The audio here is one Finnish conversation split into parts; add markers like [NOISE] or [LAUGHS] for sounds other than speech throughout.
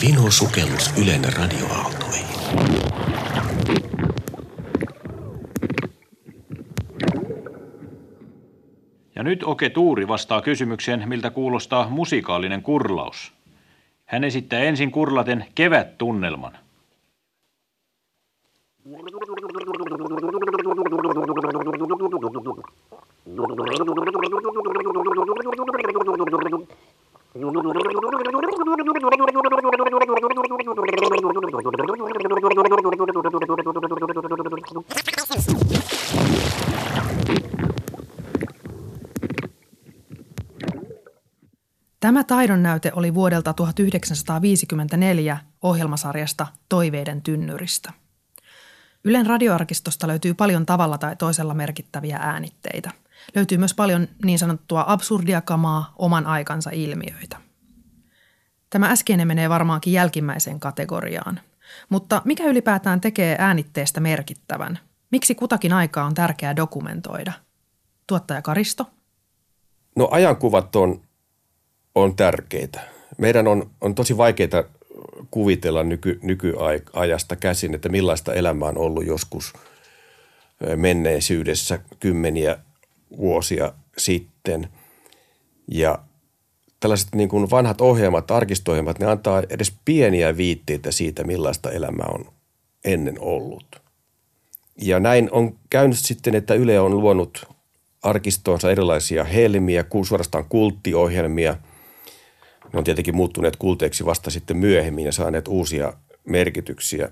Vino sukellus Ylen radioaaltoihin. Ja nyt Oke Tuuri vastaa kysymykseen, miltä kuulostaa musikaalinen kurlaus. Hän esittää ensin kurlaten kevät-tunnelman. Tämä taidonnäyte oli vuodelta 1954 ohjelmasarjasta Toiveiden tynnyristä. Ylen radioarkistosta löytyy paljon tavalla tai toisella merkittäviä äänitteitä. Löytyy myös paljon niin sanottua absurdiakamaa, oman aikansa ilmiöitä. Tämä äskeinen menee varmaankin jälkimmäiseen kategoriaan. Mutta mikä ylipäätään tekee äänitteestä merkittävän? Miksi kutakin aikaa on tärkeää dokumentoida? Tuottaja Karisto? No ajankuvat on, on tärkeitä. Meidän on, on tosi vaikeita kuvitella nyky, nykyajasta käsin, että millaista elämää on ollut joskus menneisyydessä kymmeniä vuosia sitten. Ja tällaiset niin kuin vanhat ohjelmat, arkistohjelmat, ne antaa edes pieniä viitteitä siitä, millaista elämää on ennen ollut. Ja näin on käynyt sitten, että Yle on luonut arkistoonsa erilaisia helmiä, suorastaan kulttiohjelmia – ne on tietenkin muuttuneet kulteeksi vasta sitten myöhemmin ja saaneet uusia merkityksiä.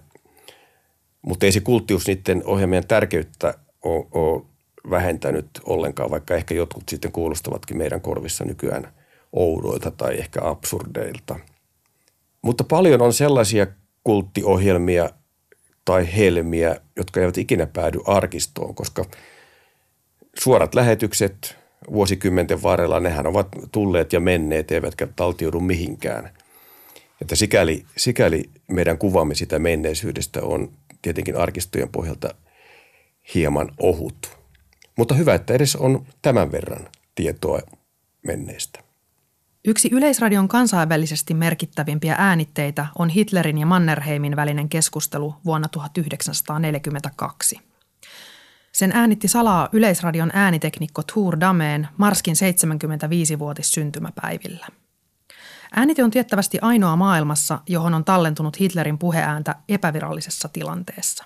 Mutta ei se kulttius niiden ohjelmien tärkeyttä ole vähentänyt ollenkaan, vaikka ehkä jotkut sitten kuulostavatkin meidän korvissa nykyään oudoilta tai ehkä absurdeilta. Mutta paljon on sellaisia kulttiohjelmia tai helmiä, jotka eivät ikinä päädy arkistoon, koska suorat lähetykset, vuosikymmenten varrella, nehän ovat tulleet ja menneet, eivätkä taltiudu mihinkään. Että sikäli, sikäli meidän kuvamme sitä menneisyydestä on tietenkin arkistojen pohjalta hieman ohut. Mutta hyvä, että edes on tämän verran tietoa menneestä. Yksi Yleisradion kansainvälisesti merkittävimpiä äänitteitä on Hitlerin ja Mannerheimin välinen keskustelu vuonna 1942. Sen äänitti salaa Yleisradion ääniteknikko Thur Dameen Marskin 75-vuotis syntymäpäivillä. Äänite on tiettävästi ainoa maailmassa, johon on tallentunut Hitlerin puheääntä epävirallisessa tilanteessa.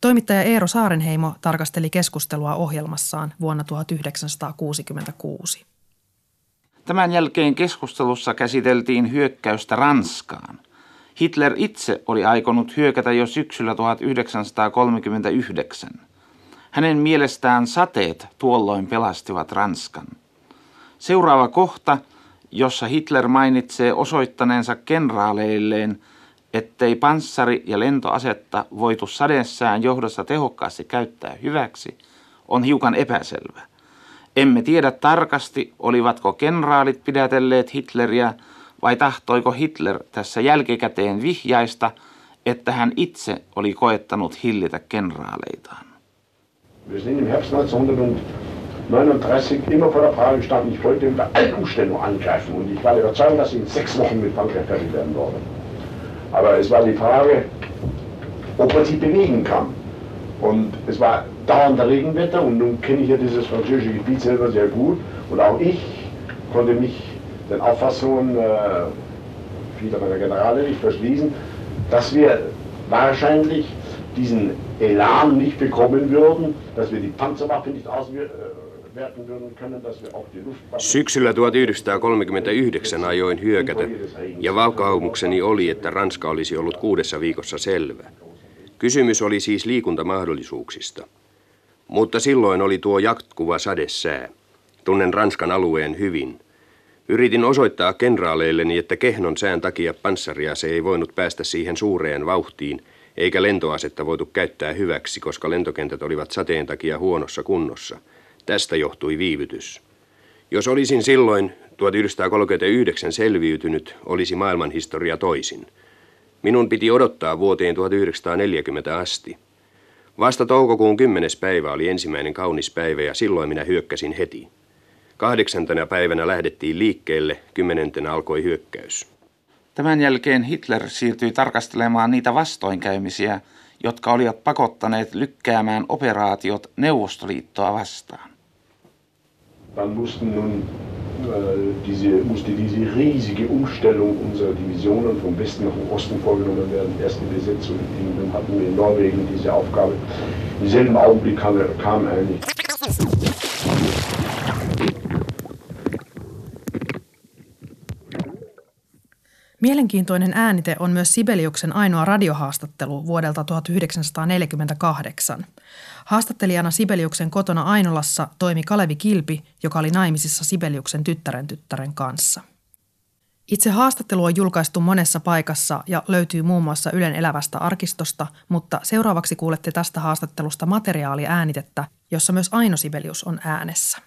Toimittaja Eero Saarenheimo tarkasteli keskustelua ohjelmassaan vuonna 1966. Tämän jälkeen keskustelussa käsiteltiin hyökkäystä Ranskaan. Hitler itse oli aikonut hyökätä jo syksyllä 1939. Hänen mielestään sateet tuolloin pelastivat Ranskan. Seuraava kohta, jossa Hitler mainitsee osoittaneensa kenraaleilleen, ettei panssari- ja lentoasetta voitu sadessään johdossa tehokkaasti käyttää hyväksi, on hiukan epäselvä. Emme tiedä tarkasti, olivatko kenraalit pidätelleet Hitleriä vai tahtoiko Hitler tässä jälkikäteen vihjaista, että hän itse oli koettanut hillitä kenraaleitaan. Wir sind im Herbst 1939 immer vor der Frage gestanden, ich wollte unter allen Umständen angreifen und ich war überzeugt, dass ich in sechs Wochen mit Frankreich fertig werden. Aber es war die Frage, ob man sich bewegen kann. Und es war dauernder Regenwetter und nun kenne ich ja dieses französische Gebiet selber sehr gut und auch ich konnte mich den Auffassungen äh, vieler meiner Generale nicht verschließen, dass wir wahrscheinlich diesen Elan nicht bekommen würden, dass wir die Panzerwaffe nicht auswerten würden Syksyllä 1939 ajoin hyökätä ja vakaumukseni oli, että Ranska olisi ollut kuudessa viikossa selvä. Kysymys oli siis liikuntamahdollisuuksista. Mutta silloin oli tuo jatkuva sadesää. Tunnen Ranskan alueen hyvin. Yritin osoittaa kenraaleilleni, että kehnon sään takia panssaria se ei voinut päästä siihen suureen vauhtiin – eikä lentoasetta voitu käyttää hyväksi, koska lentokentät olivat sateen takia huonossa kunnossa. Tästä johtui viivytys. Jos olisin silloin 1939 selviytynyt, olisi maailmanhistoria toisin. Minun piti odottaa vuoteen 1940 asti. Vasta toukokuun 10. päivä oli ensimmäinen kaunis päivä ja silloin minä hyökkäsin heti. Kahdeksantena päivänä lähdettiin liikkeelle, kymmenentenä alkoi hyökkäys. Tämän jälkeen Hitler siirtyi tarkastelemaan niitä vastoinkäymisiä, jotka olivat pakottaneet lykkäämään operaatiot Neuvostoliittoa vastaan. Dann mussten nun äh, diese, musste diese riesige Umstellung unserer Divisionen vom Westen nach dem Osten vorgenommen werden. Erste Besetzung, dann hatten wir in Norwegen diese Aufgabe. Im selben Augenblick kam, kam eine Mielenkiintoinen äänite on myös Sibeliuksen ainoa radiohaastattelu vuodelta 1948. Haastattelijana Sibeliuksen kotona Ainolassa toimi Kalevi Kilpi, joka oli naimisissa Sibeliuksen tyttären tyttären kanssa. Itse haastattelu on julkaistu monessa paikassa ja löytyy muun muassa Ylen elävästä arkistosta, mutta seuraavaksi kuulette tästä haastattelusta materiaaliäänitettä, jossa myös Aino Sibelius on äänessä.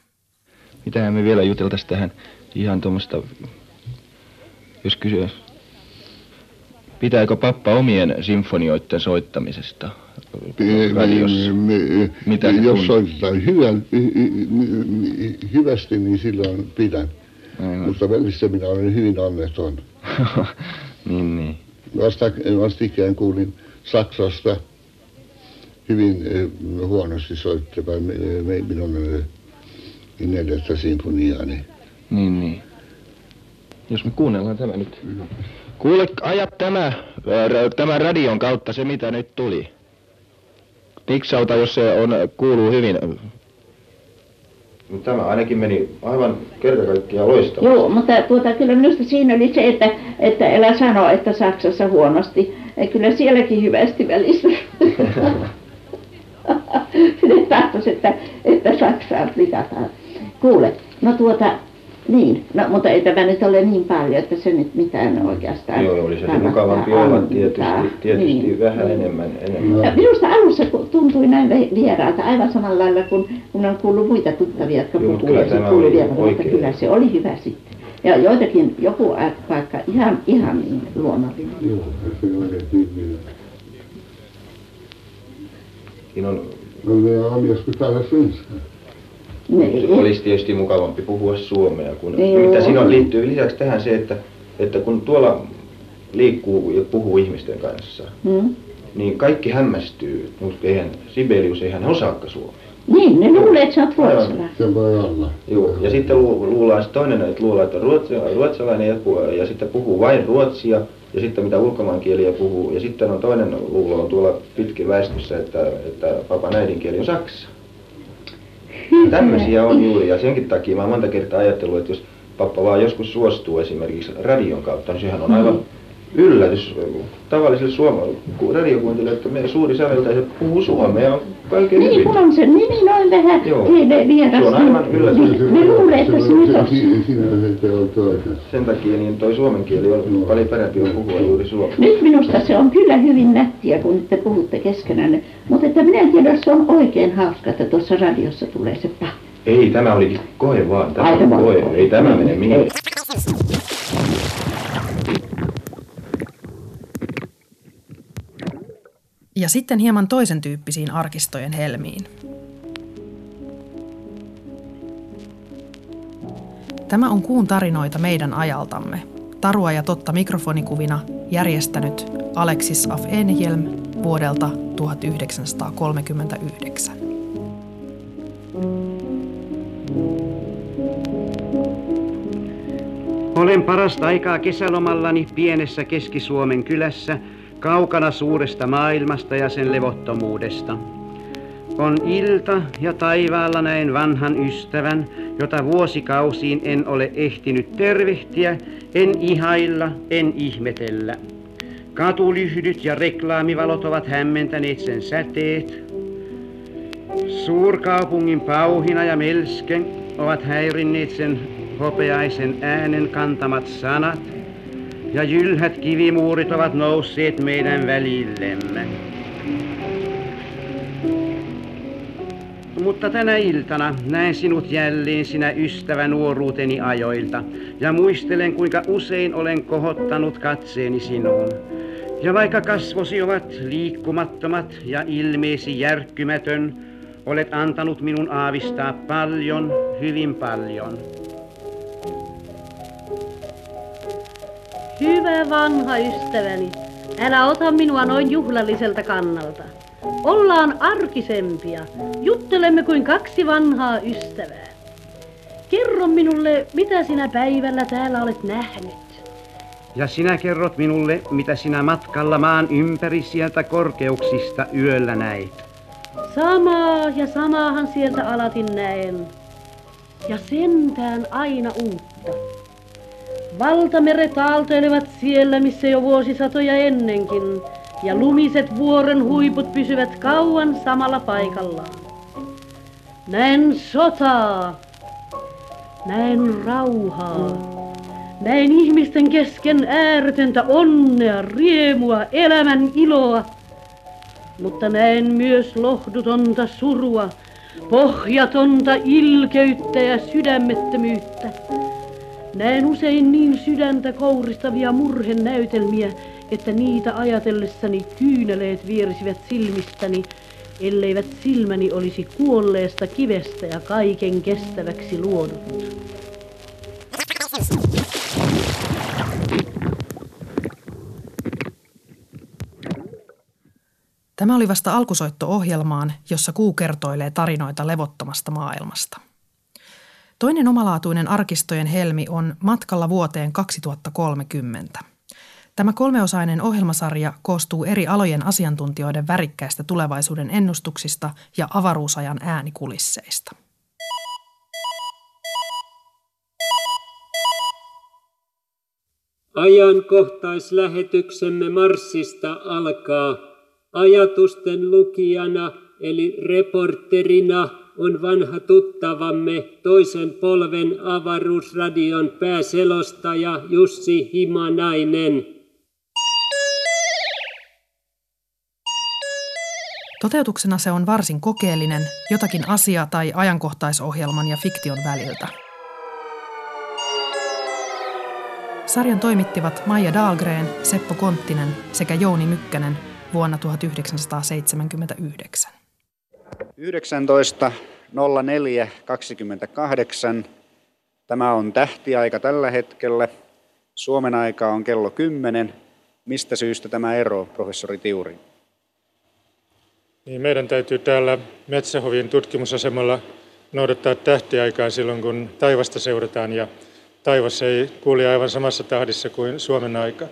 Mitähän me vielä juteltaisiin tähän ihan tuommoista, jos kysyä, pitääkö pappa omien sinfonioiden soittamisesta radiossa? Mitä se Jos tunt- soitetaan hyvän, hy- hy- hyvästi, niin silloin pidän. Aivan. Mutta välissä minä olen hyvin onneton. [LAUGHS] niin, niin. Vasta, vastikään kuulin Saksasta hyvin eh, huonosti soittavan me- me- minun eh, neljättä sinfoniaani. Niin, niin. Jos me kuunnellaan tämä nyt. Kuule, aja tämä, ra- tämä radion kautta se, mitä nyt tuli. Niksauta, jos se on, kuuluu hyvin. Tämä ainakin meni aivan kerta kaikkiaan loistavasti. Joo, mutta tuota, kyllä minusta siinä oli se, että, että älä sano, että Saksassa huonosti. Et Kyllä sielläkin hyvästi välissä. Ne [LAUGHS] tahtois, että, että Saksaa prikataan. Kuule, no tuota, niin, no, mutta ei tämä nyt ole niin paljon, että se nyt mitään oikeastaan Joo, olisi se mukavampi olla tietysti, tietysti Niin. vähän enemmän. enemmän. Ja minusta alussa tuntui näin vi- vieraalta, aivan samalla lailla kuin kun on kuullut muita tuttavia, jotka puhuivat. kyllä ja kuului oli vieraalta, mutta oikein. kyllä se oli hyvä sitten. Ja joitakin, joku paikka ihan, ihan niin luonnollinen. Joo, se on niin hyvä. Siinä on, Niin. olisi tietysti mukavampi puhua suomea. Kun, Joo. mitä siinä on, liittyy lisäksi tähän se, että, että kun tuolla liikkuu ja puhuu ihmisten kanssa, Hmm? niin kaikki hämmästyy, mutta eihän Sibelius eihän osaakaan suomea. Niin, ne luulee, että sä oot ruotsalainen. Se voi olla. Joo, ja sitten lu, luullaan se toinen, että luullaan, että ruotsi, ruotsalainen ja, pu- ja sitten puhuu vain ruotsia, ja sitten mitä ulkomaankieliä puhuu, ja sitten on toinen luulo on tuolla pitkin väestössä, että, että papan äidinkieli on saksa. [LAUGHS] Tämmöisiä on juuri, ja senkin takia mä monta kertaa ajatellut, että jos pappa vaan joskus suostuu esimerkiksi radion kautta, niin sehän on aivan yllätys tavalliselle suomalaiselle radiokuuntelijalle, että meidän suuri säveltäjä puhuu suomea on kaiken Niin, hyvin. kun on sen nimi noin vähän Joo. heille vieras. Se on aivan yllätys. niin Ne luulee, että se nyt on. Se on. Sen takia niin toi suomen kieli on paljon parempi on puhua juuri suomea. Nyt minusta se on kyllä hyvin nättiä, kun te puhutte keskenään. Mutta että minä en tiedä, se on oikein hauska, että tuossa radiossa tulee se pah. Ei, tämä olikin koe vaan. Tämä Aivan. on koe. Ei tämä mene Ei. mihinkään. Ja sitten hieman toisen tyyppisiin arkistojen helmiin. Tämä on kuun tarinoita meidän ajaltamme. Tarua ja totta mikrofonikuvina järjestänyt Alexis af Enhelm vuodelta 1939. Olen parasta aikaa kesälomallani pienessä Keski-Suomen kylässä, kaukana suuresta maailmasta ja sen levottomuudesta. On ilta ja taivaalla näen vanhan ystävän, jota vuosikausiin en ole ehtinyt tervehtiä, en ihailla, en ihmetellä. Katulyhdyt ja reklaamivalot ovat hämmentäneet sen säteet. Suurkaupungin pauhina ja melske ovat häirinneet sen hopeaisen äänen kantamat sanat, ja jylhät kivimuurit ovat nousseet meidän välillemme. Mutta tänä iltana näen sinut jälleen sinä ystävä nuoruuteni ajoilta ja muistelen kuinka usein olen kohottanut katseeni sinuun. Ja vaikka kasvosi ovat liikkumattomat ja ilmeesi järkkymätön, Olet antanut minun aavistaa paljon, hyvin paljon. Hyvä vanha ystäväni, älä ota minua noin juhlalliselta kannalta. Ollaan arkisempia. Juttelemme kuin kaksi vanhaa ystävää. Kerro minulle, mitä sinä päivällä täällä olet nähnyt. Ja sinä kerrot minulle, mitä sinä matkalla maan ympäri sieltä korkeuksista yöllä näit. Samaa ja samaahan sieltä alatin näen. Ja sentään aina uutta. Valtameret aaltoilevat siellä, missä jo vuosisatoja ennenkin, ja lumiset vuoren huiput pysyvät kauan samalla paikallaan. Näen sotaa, näen rauhaa, näen ihmisten kesken ääretöntä onnea, riemua, elämän iloa, mutta näen myös lohdutonta surua, pohjatonta ilkeyttä ja sydämettömyyttä. Näen usein niin sydäntä kouristavia murhenäytelmiä, että niitä ajatellessani kyyneleet vierisivät silmistäni, elleivät silmäni olisi kuolleesta kivestä ja kaiken kestäväksi luodut. Tämä oli vasta alkusoitto ohjelmaan, jossa kuu kertoilee tarinoita levottomasta maailmasta. Toinen omalaatuinen arkistojen helmi on Matkalla vuoteen 2030. Tämä kolmeosainen ohjelmasarja koostuu eri alojen asiantuntijoiden värikkäistä tulevaisuuden ennustuksista ja avaruusajan äänikulisseista. Ajankohtaislähetyksemme Marsista alkaa ajatusten lukijana eli reporterina on vanha tuttavamme toisen polven avaruusradion pääselostaja Jussi Himanainen. Toteutuksena se on varsin kokeellinen, jotakin asia- tai ajankohtaisohjelman ja fiktion väliltä. Sarjan toimittivat Maija Dahlgren, Seppo Konttinen sekä Jouni Mykkänen vuonna 1979. 19.04.28. Tämä on tähtiaika tällä hetkellä. Suomen aika on kello 10. Mistä syystä tämä ero, professori Tiuri? Niin meidän täytyy täällä Metsähovin tutkimusasemalla noudattaa tähtiaikaa silloin, kun taivasta seurataan ja taivas ei kulje aivan samassa tahdissa kuin Suomen aika.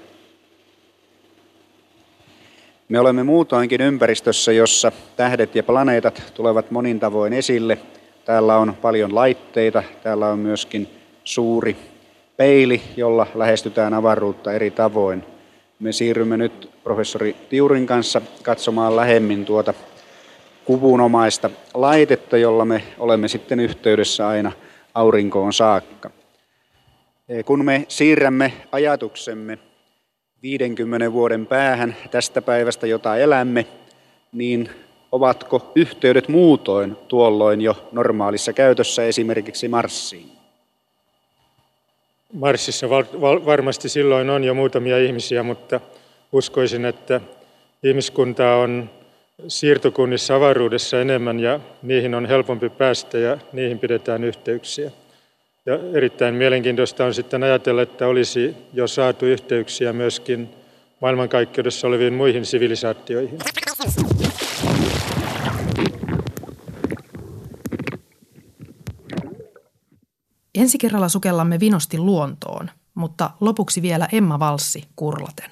Me olemme muutoinkin ympäristössä, jossa tähdet ja planeetat tulevat monin tavoin esille. Täällä on paljon laitteita, täällä on myöskin suuri peili, jolla lähestytään avaruutta eri tavoin. Me siirrymme nyt professori Tiurin kanssa katsomaan lähemmin tuota kuvunomaista laitetta, jolla me olemme sitten yhteydessä aina aurinkoon saakka. Kun me siirrämme ajatuksemme 50 vuoden päähän tästä päivästä, jota elämme, niin ovatko yhteydet muutoin tuolloin jo normaalissa käytössä esimerkiksi Marsiin? Marsissa varmasti silloin on jo muutamia ihmisiä, mutta uskoisin, että ihmiskuntaa on siirtokunnissa avaruudessa enemmän ja niihin on helpompi päästä ja niihin pidetään yhteyksiä. Ja erittäin mielenkiintoista on sitten ajatella, että olisi jo saatu yhteyksiä myöskin maailmankaikkeudessa oleviin muihin sivilisaatioihin. Ensi kerralla sukellamme vinosti luontoon, mutta lopuksi vielä Emma Valssi kurlaten.